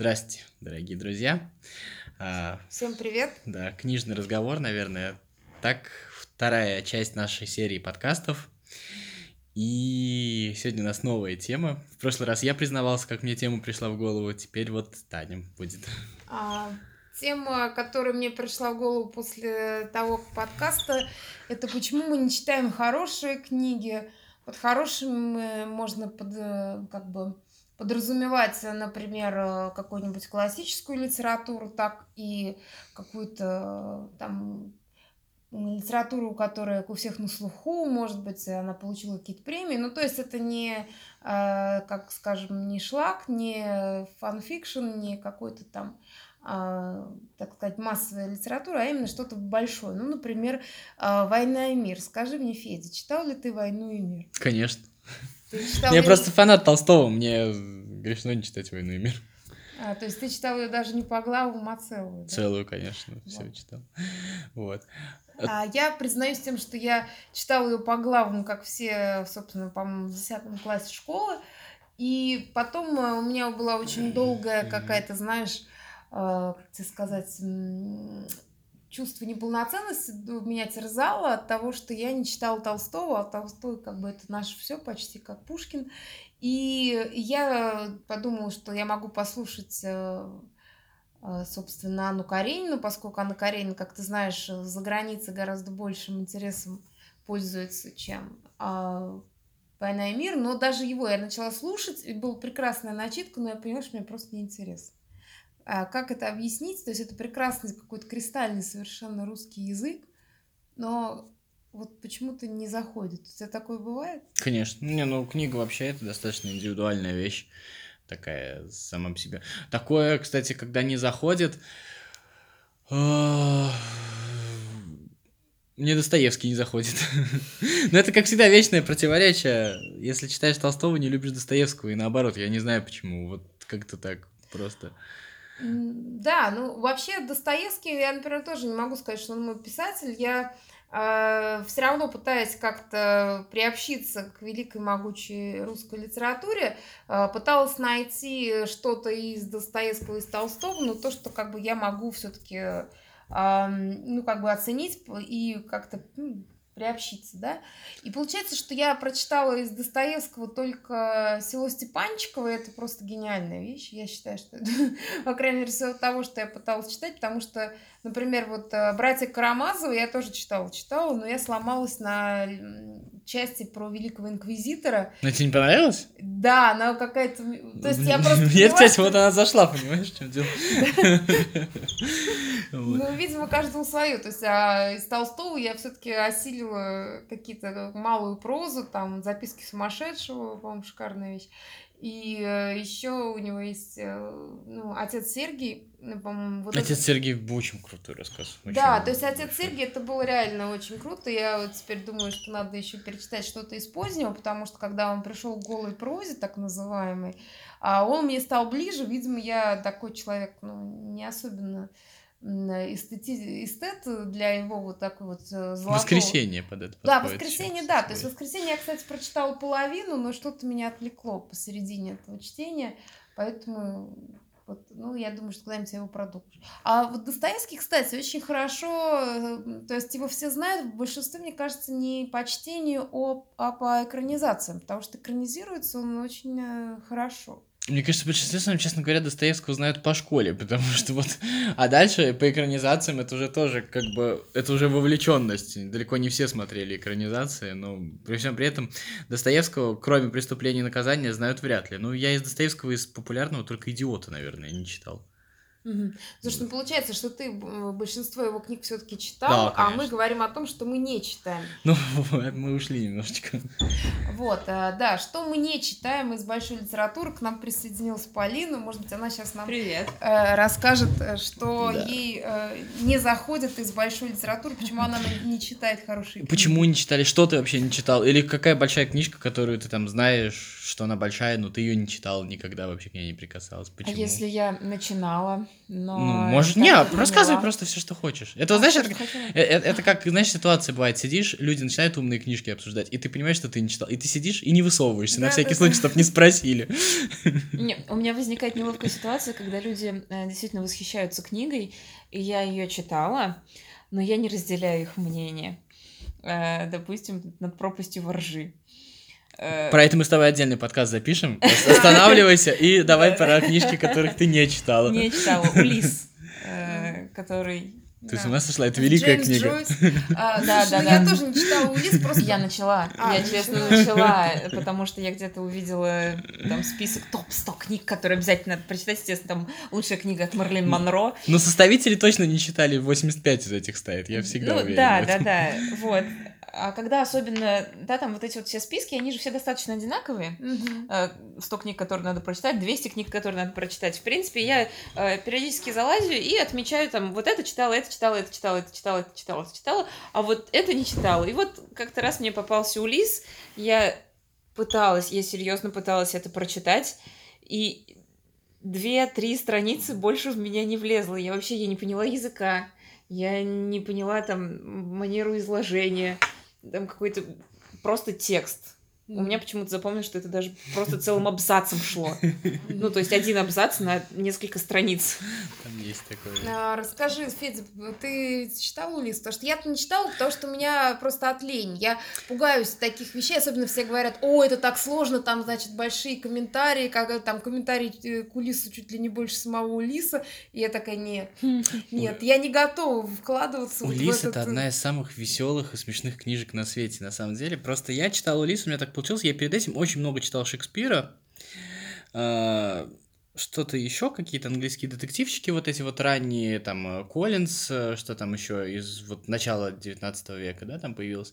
Здравствуйте, дорогие друзья. А, Всем привет. Да, книжный разговор, наверное. Так, вторая часть нашей серии подкастов. И сегодня у нас новая тема. В прошлый раз я признавался, как мне тема пришла в голову. Теперь вот Таня будет. А, тема, которая мне пришла в голову после того подкаста, это почему мы не читаем хорошие книги. Под хорошими можно под, э, как бы подразумевать, например, э, какую-нибудь классическую литературу, так и какую-то э, там литературу, которая у всех на слуху, может быть, она получила какие-то премии. Ну, то есть это не, э, как скажем, не шлак, не fan fiction, не какой-то там, так сказать, массовая литература, а именно что-то большое. Ну, например, «Война и мир». Скажи мне, Федя, читал ли ты «Войну и мир»? Конечно. Я просто фанат Толстого, мне грешно не читать «Войну и мир». А, то есть ты читал ее даже не по главам, а целую? Да? Целую, конечно, вот. все читал. Вот. А я признаюсь тем, что я читала ее по главам, как все, собственно, по-моему, в 10 классе школы. И потом э, у меня была очень долгая какая-то, знаешь, э, как тебе сказать, чувство неполноценности меня терзало от того, что я не читала Толстого, а Толстой как бы это наше все почти как Пушкин. И я подумала, что я могу послушать, э, э, собственно, Анну Каренину, поскольку Анна Каренина, как ты знаешь, за границей гораздо большим интересом пользуется, чем а, «Война и мир», но даже его я начала слушать, и была прекрасная начитка, но я поняла, что мне просто неинтересно. А как это объяснить? То есть это прекрасный какой-то кристальный совершенно русский язык, но вот почему-то не заходит. У тебя такое бывает? Конечно. Не, ну книга вообще это достаточно индивидуальная вещь. Такая сама по себе. Такое, кстати, когда не заходит... А, мне Достоевский не заходит. Но это, как всегда, вечное противоречие. Если читаешь Толстого, не любишь Достоевского, и наоборот, я не знаю почему. Вот как-то так просто. Да, ну вообще Достоевский, я, например, тоже не могу сказать, что он мой писатель. Я э, все равно пытаясь как-то приобщиться к великой могучей русской литературе, э, пыталась найти что-то из Достоевского, из Толстого, но то, что как бы я могу все-таки э, ну, как бы оценить и как-то ну, приобщиться, да. И получается, что я прочитала из Достоевского только «Село Степанчиково», это просто гениальная вещь, я считаю, что это, по крайней мере, всего того, что я пыталась читать, потому что, например, вот э, «Братья Карамазовы» я тоже читала, читала, но я сломалась на части про великого инквизитора. Но тебе не понравилось? Да, она какая-то... То есть я просто... Нет, кстати, вот она зашла, понимаешь, в чем дело? Ну, видимо, каждому свое. То есть а из Толстого я все-таки осилила какие-то малую прозу, там записки сумасшедшего, по-моему, шикарная вещь. И э, еще у него есть э, ну, отец Сергий, вот Отец это... Сергей был очень крутой рассказ. Очень да, то есть отец Сергий это было реально очень круто. Я вот теперь думаю, что надо еще перечитать что-то из позднего, потому что когда он пришел к голой прозе, так называемый, а он мне стал ближе. Видимо, я такой человек, ну, не особенно эстети... эстет для его вот такой вот э, золотого... Воскресенье под это Да, воскресенье, да. То есть воскресенье я, кстати, прочитала половину, но что-то меня отвлекло посередине этого чтения, поэтому вот, ну, я думаю, что когда-нибудь я его продолжу. А вот Достоевский, кстати, очень хорошо, э, то есть его все знают, в большинстве, мне кажется, не по чтению, а по экранизациям, потому что экранизируется он очень э, хорошо. Мне кажется, большинство, честно говоря, Достоевского знают по школе, потому что вот... А дальше по экранизациям это уже тоже как бы... Это уже вовлеченность. Далеко не все смотрели экранизации, но при всем при этом Достоевского, кроме преступления и наказания, знают вряд ли. Ну, я из Достоевского, из популярного только «Идиота», наверное, не читал. Угу. Слушай, ну получается, что ты большинство его книг все-таки читал, да, а мы говорим о том, что мы не читаем. Ну, мы ушли немножечко. Вот, э, да, что мы не читаем из большой литературы. К нам присоединилась Полина. Может быть, она сейчас нам Привет. Э, расскажет, э, что да. ей не заходит из большой литературы, почему она не читает хорошие книги. Почему не читали? Что ты вообще не читал? Или какая большая книжка, которую ты там знаешь, что она большая, но ты ее не читал никогда, вообще к ней не прикасалась? А почему? А если я начинала? Но ну, может, не, рассказывай поняла. просто все, что хочешь. Это, а знаешь, это, это, это как, знаешь, ситуация бывает, сидишь, люди начинают умные книжки обсуждать, и ты понимаешь, что ты не читал, и ты сидишь и не высовываешься, на Да, всякий да, случай, да. чтобы не спросили. Не, у меня возникает неловкая ситуация, когда люди э, действительно восхищаются книгой, и я ее читала, но я не разделяю их мнение. Э, допустим, над пропастью воржи. Э, Про это мы с тобой отдельный подкаст запишем. Останавливайся и давай про книжки, которых ты не читала. Не читала. Улис, э, который... Ты с Да. ума сошла? Это великая Джеймс книга. Джойс. А, Да, да, ну да. Я тоже не читала Улис, просто... Я начала, А, я честно начала, потому что я где-то увидела там список топ-100 книг, которые обязательно надо прочитать. Естественно, там лучшая книга от Марлен Монро. Но составители точно не читали 85 из этих стоит, я всегда ну, уверен. да, да, да, вот. А когда особенно, да, там вот эти вот все списки, они же все достаточно одинаковые. Э, 100 книг, которые надо прочитать, 200 книг, которые надо прочитать. В принципе, я э, периодически залазю и отмечаю там, вот это читала, это читала, это читала, это читала, это читала, это читала, а вот это не читала. И вот как-то раз мне попался Улис, я пыталась, я серьезно пыталась это прочитать, и две-три страницы больше в меня не влезло. Я вообще я не поняла языка, я не поняла там манеру изложения, там какой-то просто текст. У меня почему-то запомнилось, что это даже просто целым абзацем шло. Ну, то есть один абзац на несколько страниц. Там есть такое. А, Расскажи, Федя, ты читал Улис? Потому что я-то не читала, потому что у меня просто от лень. Я пугаюсь таких вещей, особенно все говорят, о, это так сложно, там, значит, большие комментарии, как там комментарии э, к Улису чуть ли не больше самого Улиса. И я такая, нет, нет, я не готова вкладываться вот в Улис этот... это одна из самых веселых и смешных книжек на свете, на самом деле. Просто я читал Улис, у меня так получилось. Я перед этим очень много читал Шекспира. А, Что-то еще, какие-то английские детективчики, вот эти вот ранние, там, э, Коллинз, э, что там еще из вот начала 19 века, да, там появилось.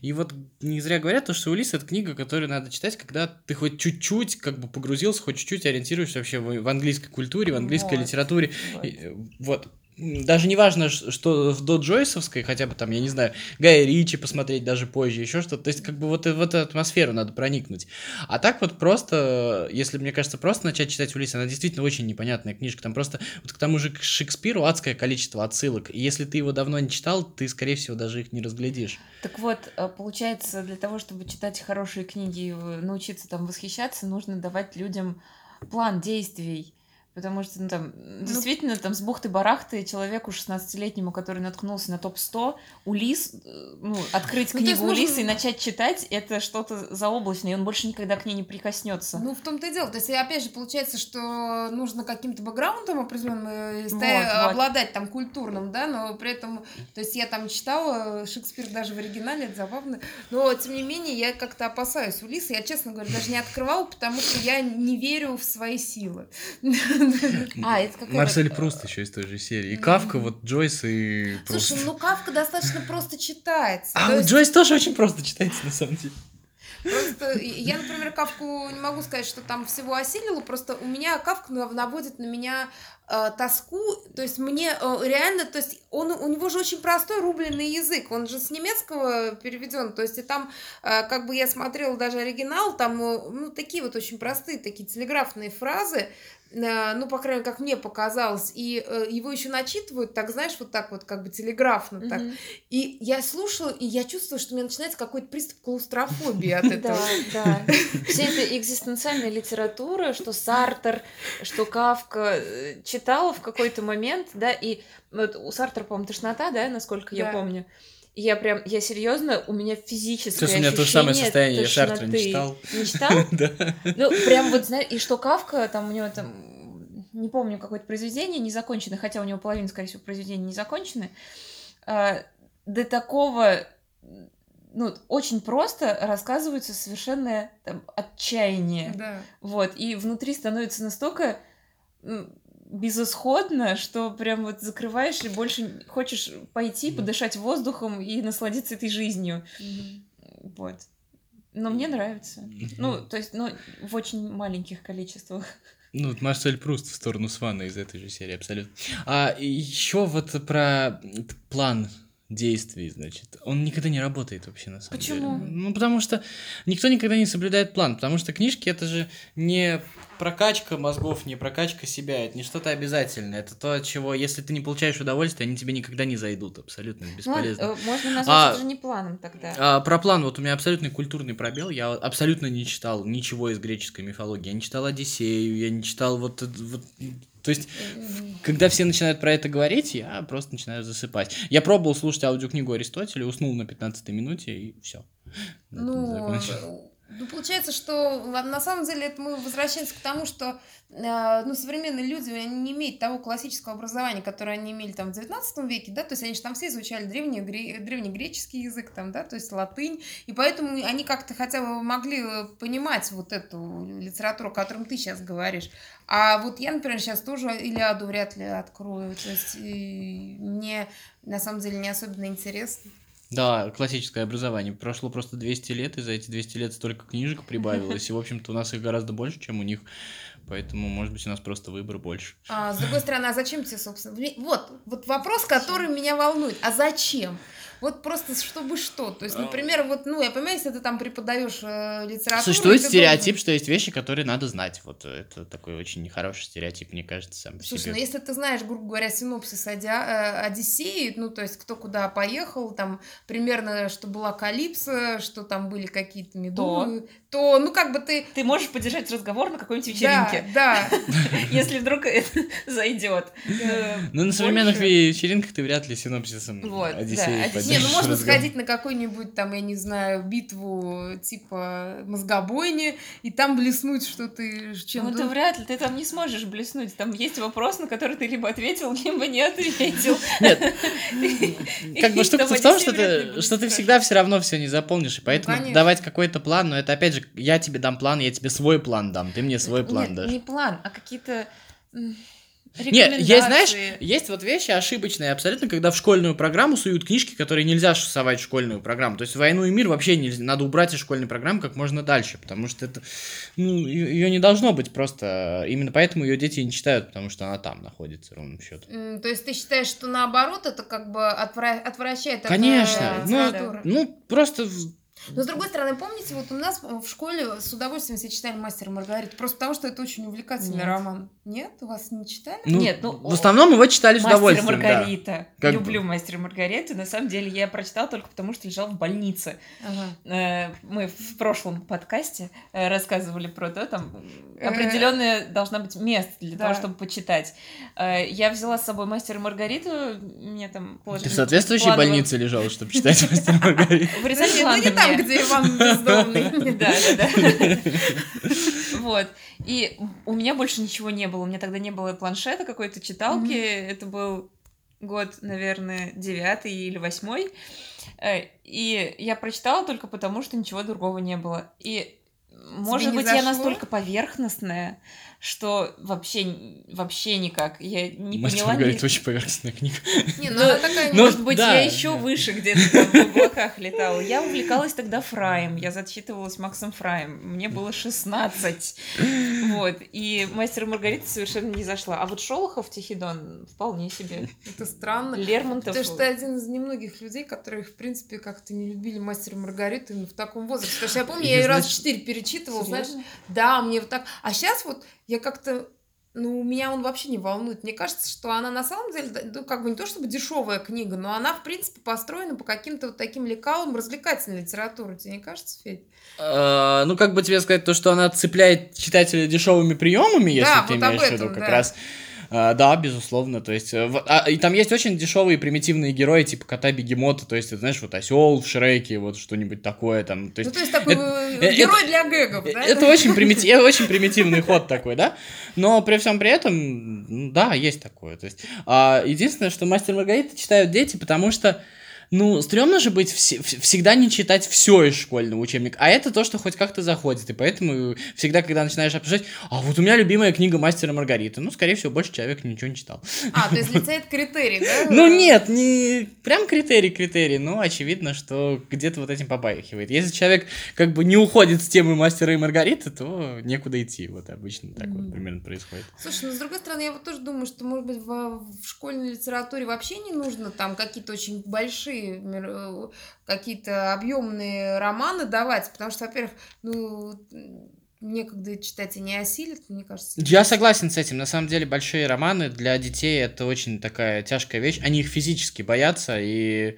И вот не зря говорят, то, что Улис это книга, которую надо читать, когда ты хоть чуть-чуть как бы погрузился, хоть чуть-чуть ориентируешься вообще в, в английской культуре, в английской Вот. литературе. Вот. И, э, Вот. Даже не важно, что в до Джойсовской, хотя бы там, я не знаю, Гая Ричи посмотреть даже позже, еще что-то. То есть, как бы вот в эту атмосферу надо проникнуть. А так вот просто, если, мне кажется, просто начать читать Улисса, она действительно очень непонятная книжка. Там просто, вот к тому же к Шекспиру адское количество отсылок. И если ты его давно не читал, ты, скорее всего, даже их не разглядишь. Так вот, э, получается, для того, чтобы читать хорошие книги и научиться там восхищаться, нужно давать людям план действий. Потому что, ну, там, действительно, там, с бухты-барахты человеку 16-летнему, который наткнулся на топ-100, Улис, э, ну, открыть Ну, книгу Улиса и начать читать, это что-то заоблачное, и он больше никогда к ней не прикоснется. Ну, в том-то и дело. То есть, опять же, получается, что нужно каким-то бэкграундом определенным э, Вот, вот. обладать там культурным, да, но при этом, то есть я там читала Шекспир даже в оригинале, это забавно, но тем не менее я как-то опасаюсь Улиса, я, честно говоря, даже не открывала, потому что я не верю в свои силы. А, это какой Марсель Пруст еще из той же серии. И Кавка, вот Джойс и Пруст. Слушай, ну Кавка достаточно просто читается. А Джойс тоже очень просто читается, на самом деле. Просто я, например, Кавку не могу сказать, что там всего осилила, просто у меня Кавка нав- наводит на меня э, тоску, то есть мне э, реально, то есть он, у него же очень простой рубленый язык, он же с немецкого переведен, то есть и там, э, как бы я смотрела даже оригинал, там, э, ну, такие вот очень простые, такие телеграфные фразы, ну, по крайней мере, как мне показалось, и э, его еще начитывают, так, знаешь, вот так вот, как бы телеграфно, так, Мгм. и я слушала, и я чувствую, что у меня начинается какой-то приступ клаустрофобии от этого. Да, да. Вся эта экзистенциальная литература, что Сартер, что Кавка э, читала в какой-то момент, да, и вот у Сартера, по-моему, тошнота, да, насколько я помню. Я прям, я серьезно, у меня физическое Слушай, у меня то же самое состояние, я Сартра не читал. Не читал? Да. Ну, прям вот, знаешь, и что Кавка, там у него там, не помню, какое-то произведение не закончено, хотя у него половина, скорее всего, произведений не закончены, а, до такого, ну, очень просто рассказывается совершенно там, отчаяние. Да. Вот, и внутри становится настолько безысходно, что прям вот закрываешь и больше хочешь пойти, подышать воздухом и насладиться этой жизнью. Вот. Но мне нравится. Ну, то есть, ну, в очень маленьких количествах. Ну, вот Марсель Пруст в сторону Свана из этой же серии, абсолютно. А еще вот про план действий, значит, он никогда не работает вообще на самом Почему? деле. Ну, потому что никто никогда не соблюдает план, потому что книжки это же не прокачка мозгов, не прокачка себя, это не что-то обязательное, это то, от чего, если ты не получаешь удовольствие, они тебе никогда не зайдут, абсолютно Ну, бесполезно. э, можно назвать А- это же не планом тогда. А, про план, вот у меня абсолютный культурный пробел, я абсолютно не читал ничего из греческой мифологии, я не читал Одиссею, я не читал вот, вот то есть, когда все начинают про это говорить, я просто начинаю засыпать. Я пробовал слушать аудиокнигу Аристотеля, уснул на 15 минуте и все. Ну, ну, получается, что на самом деле это мы возвращаемся к тому, что э, ну, современные люди они не имеют того классического образования, которое они имели там в 19 веке, да, то есть они же там все изучали древний, гре- древнегреческий язык, там, да, то есть латынь, и поэтому они как-то хотя бы могли э, понимать вот эту литературу, о которой ты сейчас говоришь. А вот я, например, сейчас тоже Илиаду вряд ли открою, то есть и мне на самом деле не особенно интересно. Да, классическое образование. Прошло просто 200 лет, и за эти 200 лет столько книжек прибавилось, и, в общем-то, у нас их гораздо больше, чем у них, поэтому, может быть, у нас просто выбор больше. А, с другой стороны, а зачем тебе, собственно? Вот, вот вопрос, который меня волнует. А зачем? Вот просто чтобы что? То есть, например, вот, ну, я понимаю, если ты там преподаешь э, литературу... Существует стереотип, должен- что есть вещи, которые надо знать. Вот это такой очень нехороший стереотип, мне кажется, сам по Слушай, себе. ну если ты знаешь, грубо говоря, синопсис Оди- э, Одиссеи, ну, то есть кто куда поехал, там, примерно, что была Калипсо, что там были какие-то медузы, то, ну, как бы ты... Ты можешь поддержать разговор на какой-нибудь вечеринке, да. если вдруг это зайдет. Э, Ну, на современных вечеринках ты вряд ли синопсисом Одиссеи Не, ну можно разговор. сходить на какой-нибудь там, я не знаю, битву типа мозгобойни, и там блеснуть, что ты Ну, чем-то... это вряд ли, ты там не сможешь блеснуть. Там есть вопрос, на который ты либо ответил, либо не ответил. Нет, как бы штука в том, что ты, что ты всегда все равно все не запомнишь, и поэтому конечно. давать какой-то план, но это опять же, я тебе дам план, я тебе свой план дам, ты мне свой план Нет, дашь. не план, а какие-то Нет, есть, знаешь, есть вот вещи ошибочные абсолютно, когда в школьную программу суют книжки, которые нельзя совать в школьную программу. То есть «Войну и мир» вообще нельзя, надо убрать из школьной программы как можно дальше, потому что это, ну, ее не должно быть просто. Именно поэтому ее дети не читают, потому что она там находится, ровным счетом. То есть ты считаешь, что наоборот это как бы отвра- отвращает от э, Конечно, ну, литературы? Ну, просто Но с другой стороны, помните, вот у нас в школе с удовольствием все читали «Мастер и Маргариту», просто потому что это очень увлекательный Нет. роман. Нет? У вас не читали? ну, Нет, ну, в основном его читали с Мастер и удовольствием. да. Маргарита. Как Люблю Мастер и Маргариту. На самом деле я прочитала только потому, что лежал в больнице. Ага. Э, Мы в прошлом подкасте э, рассказывали про то, там Э. определенное должна быть место для Да. того, чтобы почитать. Э, Я взяла с собой Мастер и Маргариту. Мне там Ты положили в соответствующей больнице лежал, чтобы читать «Мастер и Маргариту». В не- Рязани ну, не там, где Иван Бездомный. Да, да, да. Вот. И у меня больше ничего не было. У меня тогда не было планшета, какой-то читалки. Это был год, наверное, девятый или восьмой. Э, И я прочитала только потому, что ничего другого не было. И может быть, я настолько поверхностная, что вообще, вообще никак. Я не «Мастер поняла. ни- Маргарита» очень поверхностная книга. Не, ну Ну, она такая... ну, Может быть, да, я еще выше где-то там в облаках летала. Я увлекалась тогда Фраем. Я зачитывалась Максом Фраем. Мне было 16. Вот. И Мастер и Маргарита совершенно не зашла. А вот Шолохов Тихидон вполне себе. Это странно. Лермонтов. Потому что ты один из немногих людей, которые, в принципе, как-то не любили «Мастера и Маргариту» в таком возрасте. Потому что я помню, я ее раз четыре перечитывала, знаешь. Да, мне вот так... А сейчас вот я как-то... Ну, меня он вообще не волнует. Мне кажется, что она на самом деле, ну, как бы не то чтобы дешевая книга, но она, в принципе, построена по каким-то вот таким лекалам развлекательной литературы. Тебе не кажется, Федь? Э, Ну, как бы тебе сказать, то, что она цепляет читателя дешевыми приемами, если Да, ты вот имеешь в виду, как да. раз. Э, Да, безусловно. То есть, э, в- а, и там есть очень дешевые примитивные герои, типа кота бегемота, то есть, это, знаешь, вот осел в Шреке, вот что-нибудь такое там. То Ну, есть, то есть такой это- э, герой для гэгов, да? это очень, примити- это очень примитивный ход такой, да? Но при всем при этом, ну, да, есть такое. То есть, а, единственное, что Мастер Маргарита читают дети, потому что ну, стрёмно же быть вс- всегда не читать все из школьного учебника. А это то, что хоть как-то заходит. И поэтому всегда, когда начинаешь обсуждать, а вот у меня любимая книга Мастера и Маргариты. Ну, скорее всего, больше человек ничего не читал. А, то есть для тебя это критерий, да? Ну нет, не прям критерий, критерий, но очевидно, что где-то вот этим побаихивает. Если человек как бы не уходит с темы Мастера и Маргариты, то некуда идти. Вот обычно так вот примерно происходит. Слушай, ну с другой стороны, я вот тоже думаю, что, может быть, в, в школьной литературе вообще не нужно там какие-то очень большие большие э, какие-то объемные романы давать, потому что, во-первых, ну, некогда читать и не осилит, мне кажется. Я согласен с этим. На самом деле, большие романы для детей это очень такая тяжкая вещь. Они их физически боятся и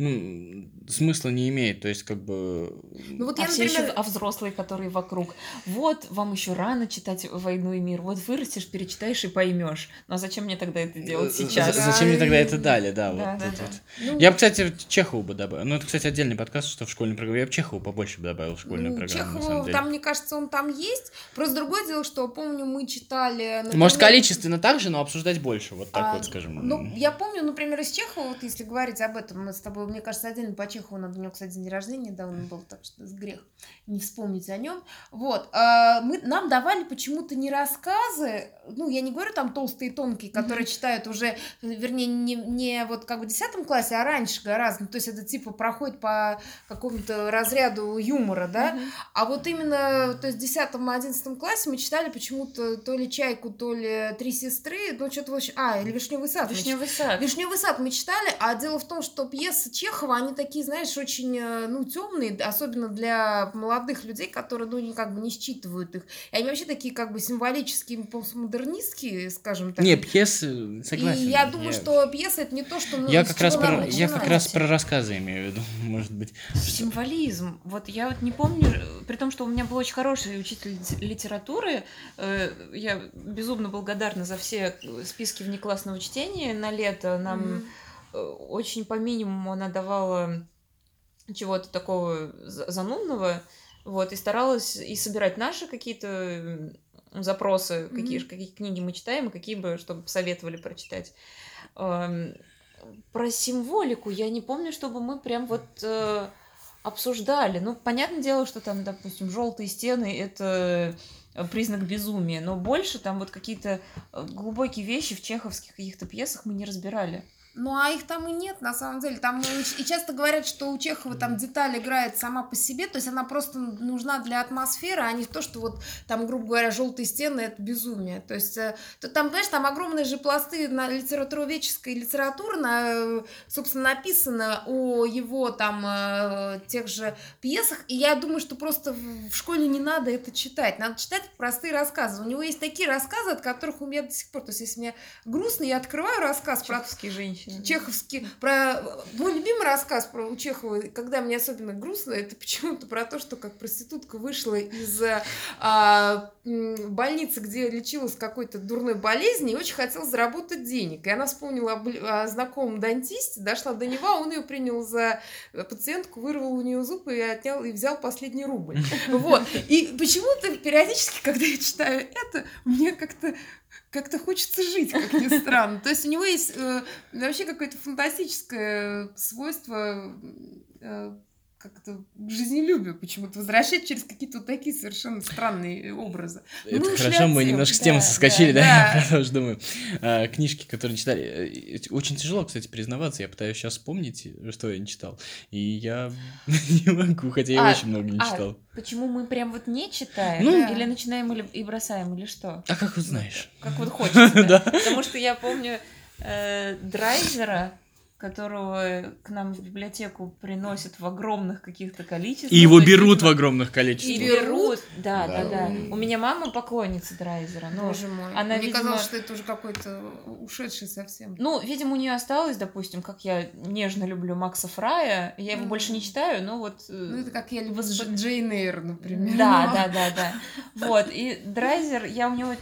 ну, смысла не имеет. То есть, как бы. Ну вот а я, все еще, например, а взрослые, которые вокруг. Вот, вам еще рано читать «Войну и мир». Вот вырастешь, перечитаешь и поймешь. Ну а зачем мне тогда это делать Э, сейчас? за- Зачем мне тогда это дали, да, Да, вот да, это да. вот. ну, Я бы, кстати, Чехову бы добавил. Ну, это, кстати, отдельный подкаст, что в школьной программе. Я бы Чехову побольше бы добавил в школьную ну, программу, на Чехова, самом деле. там, мне кажется, он там есть. Просто другое дело, что, помню, мы читали... Может, например, количественно так же, но обсуждать больше. Вот так А, вот, скажем. Ну, я помню, например, из Чехова, вот если говорить об этом, мы с тобой, мне кажется, отдельно по Чехову надо, у него, кстати, день рождения недавно был, так что грех не вспомнить о нем. Вот, а, мы, нам давали почему-то не рассказы, ну, я не говорю там толстые и тонкие, которые читают уже, вернее, не, не вот как бы в 10 классе, а раньше гораздо, ну, то есть это типа проходит по какому-то разряду юмора, да, Мгм. а вот именно, то есть в 10-11 классе мы читали почему-то то ли «Чайку», то ли «Три сестры», ну, что-то вообще... А, или «Вишневый сад». Вишневый сад. Вишневый сад мы читали, а дело в том, что пьесы Чехова, они такие, знаешь, очень, э, ну, темные, особенно для молодых людей, которые, ну, не, как бы не считывают их. И они вообще такие, как бы, символические, постмодернистские, скажем так. Не, пьесы, согласен. И я думаю, что пьеса это не то, что... ну, Я как раз про, я как раз про рассказы имею в виду, может быть. Символизм. Вот я вот не помню, э, при том, что у меня был очень хороший учитель лит- литературы, э, я безумно благодарна за все э, списки внеклассного чтения на лето. Нам Мгм. Э, очень по минимуму она давала чего-то такого за- занудного, вот, и старалась и собирать наши какие-то запросы, какие, Мгм. ж- какие книги мы читаем, и какие бы, чтобы посоветовали прочитать. Про символику я не помню, чтобы мы прям вот э, обсуждали. Ну, понятное дело, что там, допустим, желтые стены это э, признак безумия, но больше там вот какие-то глубокие вещи в чеховских каких-то пьесах мы не разбирали. Ну, а их там и нет, на самом деле. Там и часто говорят, что у Чехова там деталь играет сама по себе, то есть она просто нужна для атмосферы, а не то, что вот там, грубо говоря, желтые стены — это безумие. То есть э, то там, понимаешь, там огромные же пласты на литературоведческой литературы, на, э, собственно, написано о его там э, тех же пьесах, и я думаю, что просто в школе не надо это читать, надо читать простые рассказы. У него есть такие рассказы, от которых у меня до сих пор, то есть если мне грустно, я открываю рассказ про женщины. Чеховский, про мой любимый рассказ про у Чехова, когда мне особенно грустно, это почему-то про то, что как проститутка вышла из а, м, больницы, где лечилась какой-то дурной болезни, и очень хотела заработать денег. И она вспомнила о, бл- о знакомом дантисте, дошла до него, а он ее принял за пациентку, вырвал у нее зубы и отнял и взял последний рубль. Вот. И почему-то периодически, когда я читаю это, мне как-то как-то хочется жить, как ни странно. То есть у него есть э, вообще какое-то фантастическое свойство э, как-то к жизнелюбию почему-то возвращать через какие-то вот такие совершенно странные образы. Это Ну, хорошо, мы немножко с да, темы да, соскочили, да, да. я тоже думаю. А, Книжки, которые читали. э, Очень тяжело, кстати, признаваться. Я пытаюсь сейчас вспомнить, что я не читал. И я не могу, хотя я А, очень много не а, читал. Почему мы прям вот не читаем? Ну, или начинаем или, и бросаем, или что? А как вот знаешь? Как вот хочется. Да. Потому что я помню э, Драйзера, которого к нам в библиотеку приносят в огромных каких-то количествах. И его берут в огромных И количествах. берут, да, да, Да. да. У меня мама поклонница Драйзера. Ну, Боже мой. она, Мне видимо- казалось, что это уже какой-то ушедший совсем. ну, видимо, у нее осталось, допустим, как я нежно люблю Макса Фрая. Я его Мгм. больше не читаю, но вот... э, Ну, это как я люблю Восп- Дж- Джейн Эйр, например. Да, да, да, да. Вот, и Драйзер, я у него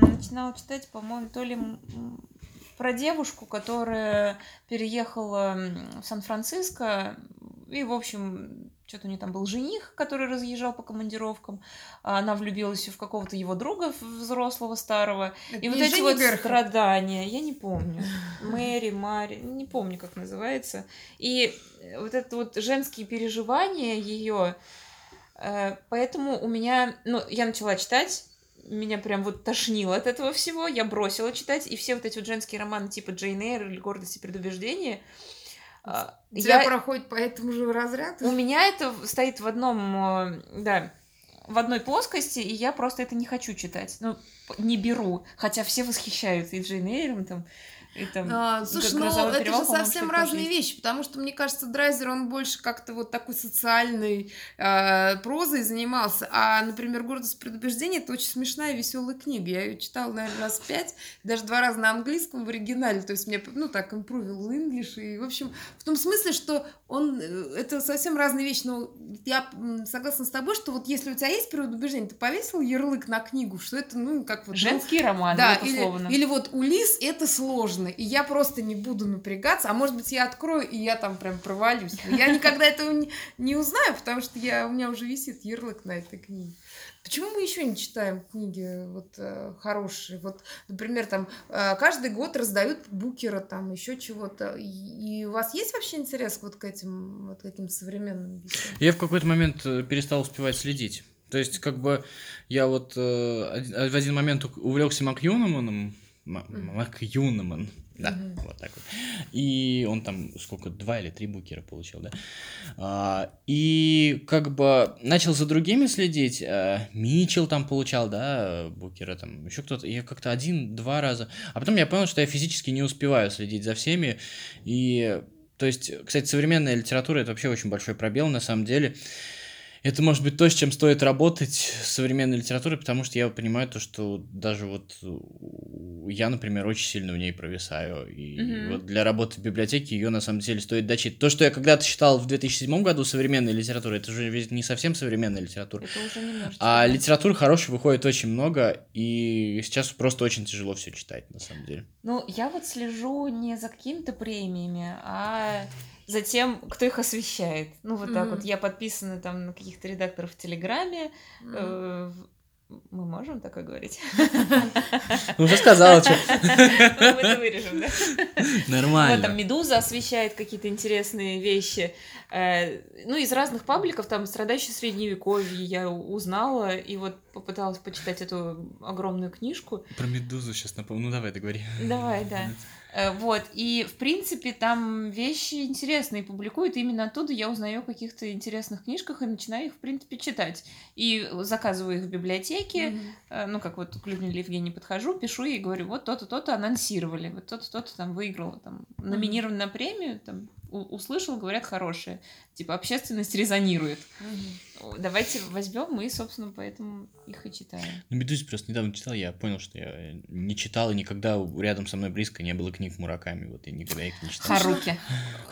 начинала читать, по-моему, то ли м, про девушку, которая переехала в Сан-Франциско, и, в общем, что-то у нее там был жених, который разъезжал по командировкам, а она влюбилась в какого-то его друга взрослого, старого, Это и вот эти вот Герхард? страдания, я не помню. Мэри, Мари, не помню, как называется. И э, вот это вот женские переживания ее, поэтому у меня, ну, я начала читать, меня прям вот тошнило от этого всего, я бросила читать, и все вот эти вот женские романы типа Джейн Эйр или «Гордость и предубеждение», а, тебя я, проходит по этому же разряду? у меня это стоит в одном, э, да, в одной плоскости, и я просто это не хочу читать. Ну, не беру. Хотя все восхищаются и Джейн Эйром там. И там А, слушай, ну «Грозовой это перевал», же совсем разные есть. вещи, потому что, мне кажется, Драйзер, он больше как-то вот такой социальной э, прозой занимался, а, например, «Гордость и предубеждение» — это очень смешная, веселая книга. Я ее читала, наверное, раз пять, даже два раза на английском в оригинале, то есть мне, ну, так, improving English, и, в общем, в том смысле, что он, э, это совсем разные вещи, но я согласна с тобой, что вот если у тебя есть предубеждение, ты повесил ярлык на книгу, что это, ну, как вот... ну, Женский роман, да, вот или, условно. или вот у Лис это сложно, и я просто не буду напрягаться, а может быть я открою, и я там прям провалюсь. Но Я никогда этого не, не узнаю, потому что я, у меня уже висит ярлык на этой книге. Почему мы еще не читаем книги вот э, хорошие? Вот, например, там э, каждый год раздают букера, там еще чего-то. И, и у вас есть вообще интерес вот к этим вот каким-то современным вещам? Я в какой-то момент э, перестал успевать следить. То есть, как бы, я вот э, в один момент увлекся Макюноманом, Ма- Мгм. Макюноман, да, Мгм. вот так вот. И он там сколько, два или три букера получил, да. А, и как бы начал за другими следить. а, Мичел там получал, да, букера там, еще кто-то. Я как-то один-два раза. А потом я понял, что я физически не успеваю следить за всеми. И, то есть, кстати, современная литература это вообще очень большой пробел на самом деле. Это может быть то, с чем стоит работать с современной литературой, потому что я понимаю то, что даже вот я, например, очень сильно в ней провисаю. И Мгм. вот для работы в библиотеке ее на самом деле стоит дочитать. То, что я когда-то считал в 2007 году современной литературой, это уже ведь не совсем современная литература. Это уже немножечко. А да. литературы хорошей выходит очень много, и сейчас просто очень тяжело все читать, на самом деле. Ну, я вот слежу не за какими-то премиями, а за тем, кто их освещает. Ну, вот так Мгм. вот. Я подписана там на каких-то редакторов в Телеграме. э, в- Мы можем такое говорить? Ну, уже сказала, что. Ну, Мы это вырежем, да? Вот там Нормально. Медуза освещает какие-то интересные вещи. Э, Ну, из разных пабликов, там, страдающие средневековье, я узнала, и вот попыталась почитать эту огромную книжку. Про медузу сейчас напомню. Ну, давай, договори. Давай, да. Э, Вот, и, в принципе, там вещи интересные публикуют, именно оттуда я узнаю о каких-то интересных книжках и начинаю их, в принципе, читать. И заказываю их в библиотеке. Э, ну, как вот к Людмиле Евгении подхожу, пишу ей, говорю, вот то-то, то-то анонсировали, вот то-то, то-то там выиграл, там, номинирован на премию, там, услышал, говорят, хорошие. Типа, общественность резонирует. Мгм. Давайте возьмем, мы, собственно, поэтому их и читаем. Ну, Медузе просто недавно читал, я понял, что я не читал, и никогда рядом со мной близко не было книг Мураками, вот я никогда их не читал. Харуки.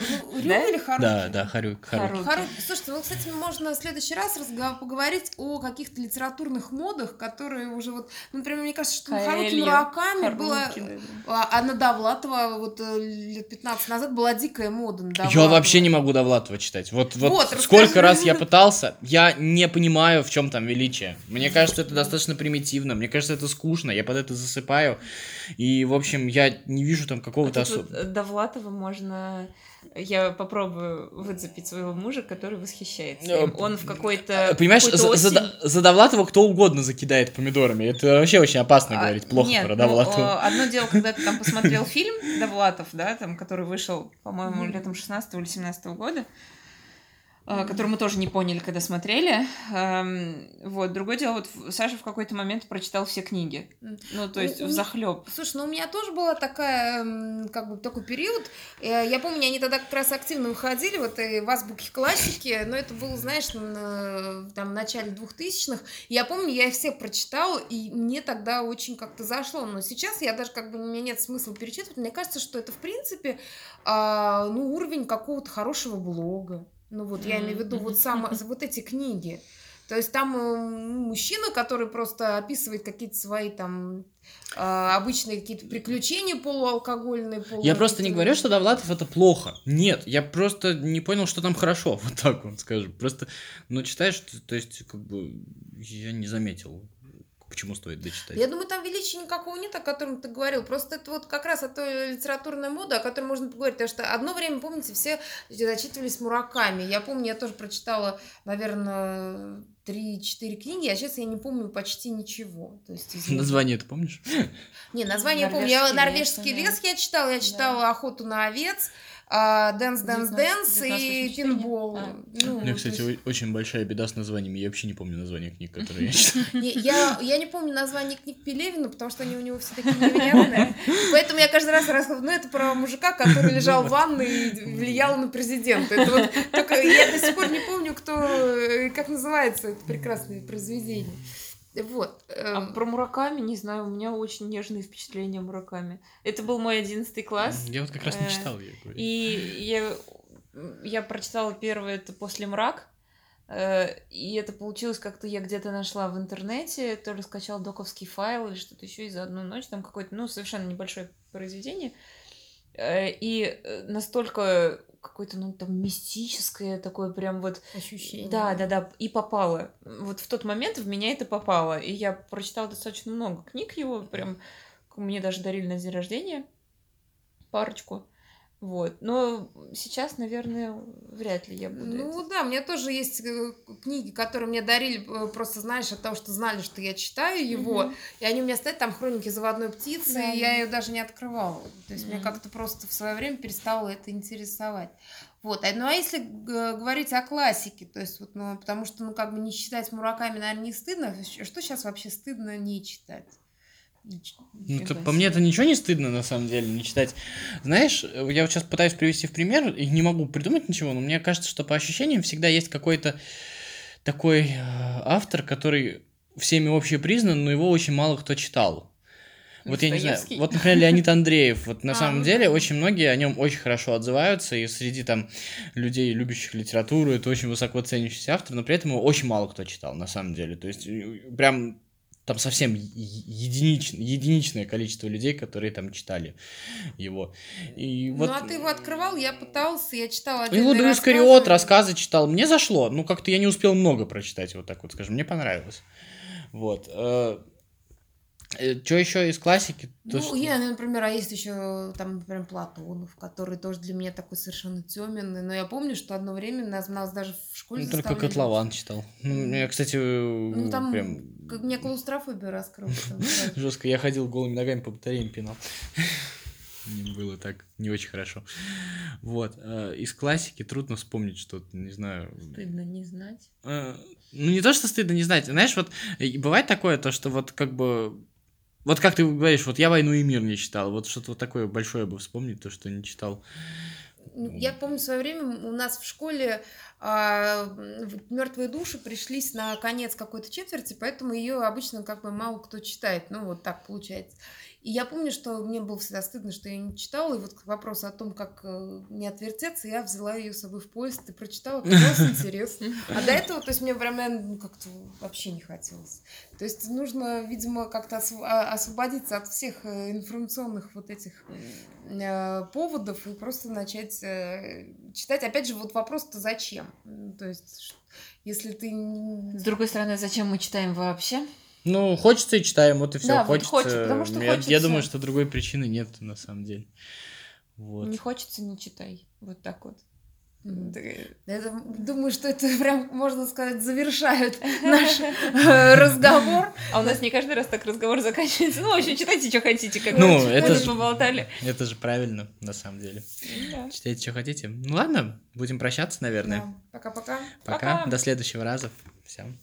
Ну, Рю Да? или Харуки? Да, да, Харю, Харуки. Харуки. Харуки. Слушайте, ну, кстати, можно в следующий раз поговорить о каких-то литературных модах, которые уже вот... Ну, например, мне кажется, что Харуки Мураками было... Харуки, да, да. А, а на Довлатова вот э, лет 15 назад была дикая мода на Я вообще не могу Довлатова читать. Вот, вот, Вот, сколько раз я пытался, я не понимаю, в чем там величие. Мне кажется, это достаточно примитивно. Мне кажется, это скучно. Я под это засыпаю. И, в общем, я не вижу там А какого-то вот особого. э, Довлатова можно... Я попробую выцепить своего мужа, который восхищается. Э, им. Он в какой-то... Понимаешь, какой-то за, за, осень- за Довлатова кто угодно закидает помидорами. Это вообще очень опасно А, говорить плохо нет, про ну, Довлатова. э, одно дело, когда ты там посмотрел фильм Довлатов, да, там, который вышел, по-моему, летом 16 или 17 года, э, который мы тоже не поняли, когда смотрели. Эм, Вот, другое дело, вот Саша в какой-то момент прочитал все книги. Ну, то есть в захлеб. Слушай, ну у меня тоже была такая, м, как бы такой период. Э, Я помню, они тогда как раз активно выходили, вот и в азбуке классики, но это было, знаешь, на- там, в начале 2000-х. Я помню, я их все прочитала, и мне тогда очень как-то зашло. Но сейчас я даже как бы, у меня нет смысла перечитывать. Мне кажется, что это, в принципе, а, ну, уровень какого-то хорошего блога. Ну вот, я имею в виду вот, сам, вот эти книги. То есть там э, мужчина, который просто описывает какие-то свои там а, обычные какие-то приключения полуалкогольные, полу... Я просто не говорю, что Довлатов это плохо. Нет, я просто не понял, что там хорошо. Вот так вот скажем. Просто, ну, читаешь, то есть, как бы, я не заметил, почему стоит дочитать. Я думаю, там величия никакого нет, о котором ты говорил. Просто это вот как раз о той литературной моде, о которой можно поговорить. Потому что одно время, помните, все зачитывались Мураками. Я помню, я тоже прочитала, наверное, 3-4 книги, а сейчас я не помню почти ничего. То есть, из них- Название ты помнишь? Не, название я помню. Я Норвежский лес» я читала, я читала «Охоту на овец», Dance 19 Dance и 1984. Пинбол. А. Ну, У меня, кстати, есть- очень большая беда с названиями. Я вообще не помню названия книг, которые я читал. Не, я, я не помню название книг Пелевина, потому что они у него все такие невероятные. Поэтому я каждый раз рассказываю, ну, это про мужика, который лежал в ванной и влиял на президента. Это вот только я до сих пор не помню, кто, э, как называется это прекрасное произведение. Вот. А эм, про Мураками, не знаю, у меня очень нежные впечатления о Мураками. Это был мой одиннадцатый класс. Я вот как раз не Э, читал, говорю. И я, я прочитала первое это после мрак. э, И это получилось как-то я где-то нашла в интернете, то ли скачал доковский файл или что-то еще и за одну ночь, там какое-то, ну, совершенно небольшое произведение. Э, И настолько какое-то, ну, там, мистическое такое прям вот ощущение. да, да, да, и попало. Вот в тот момент в меня это попало. И я прочитала достаточно много книг его, прям мне даже дарили на день рождения парочку. Вот. Но сейчас, наверное, вряд ли я буду. Ну это. да, у меня тоже есть э, книги, которые мне дарили э, просто, знаешь, от того, что знали, что я читаю его, Мгм. и они у меня стоят там хроники заводной птицы, Да, и я ее даже не открывала. То есть мне Мгм. как-то просто в свое время перестало это интересовать. Вот. А, Ну а если говорить о классике, то есть вот, ну, потому что, ну, как бы не читать Мураками, наверное, не стыдно. Что сейчас вообще стыдно не читать? Ну, то по мне это ничего не стыдно, на самом деле, не читать. Знаешь, я вот сейчас пытаюсь привести в пример, и не могу придумать ничего, но мне кажется, что по ощущениям всегда есть какой-то такой э, автор, который всеми общепризнан, но его очень мало кто читал. Вот я не знаю, вот, например, Леонид Андреев, вот на А, самом деле очень многие о нем очень хорошо отзываются, и среди там людей, любящих литературу, это очень высоко ценящийся автор, но при этом его очень мало кто читал, на самом деле. То есть, э, прям там совсем е- единич- единичное количество людей, которые там читали его. И вот... Ну а ты его открывал, я пытался, я читала Ну, Его отдельные Искариот, рассказы. рассказы читал. Мне зашло. Ну, как-то я не успел много прочитать, вот так вот скажем. Мне понравилось. Вот. Что еще из классики? То, Ну, что- я, например, а есть еще там, например, Платонов, который тоже для меня такой совершенно теменный. Но я помню, что одно время нас, нас даже в школе Ну, только заставляли- Котлован читал. Ну, я, кстати, Ну, там прям как мне клаустрофобия раскрылась. жестко. Я ходил голыми ногами по батареям пинал. Мне было так не очень хорошо. Вот. э, Из классики трудно вспомнить что-то, не знаю. Стыдно не знать. Э, Ну, не то, что стыдно не знать. Знаешь, вот э, бывает такое, то, что вот как бы... Вот как ты говоришь, вот я «Войну и мир» не читал. Вот что-то вот такое большое бы вспомнить, то, что не читал. Ну, Я помню, в свое время у нас в школе мертвые души пришлись на конец какой-то четверти, поэтому ее обычно как бы мало кто читает. Ну, вот так получается. И я помню, что мне было всегда стыдно, что я не читала. И вот к вопросу о том, как э, не отвертеться, я взяла ее с собой в поезд и прочитала. Оказалось интересно. А до этого, то есть мне прям, ну, как-то вообще не хотелось. То есть нужно, видимо, как-то а- освободиться от всех э, информационных вот этих э, поводов и просто начать читать. Опять же, вот вопрос-то зачем? То есть, если ты... С другой стороны, зачем мы читаем вообще? Ну, хочется и читаем, вот и все. Да, вот хочется. хочется, потому что я, я хочется. думаю, что другой причины нет, на самом деле. Вот. Не хочется, не читай. Вот так вот. это- думаю, что это прям, можно сказать, завершает наш э, разговор. А у нас не каждый раз так разговор заканчивается. Ну, в общем, читайте, что хотите, как Ну, бы. это же- поболтали. Это же правильно, на самом деле. Да. Читайте, что хотите. Ну ладно, будем прощаться, наверное. Да. Пока-пока. Пока. Пока. До следующего раза. Всем.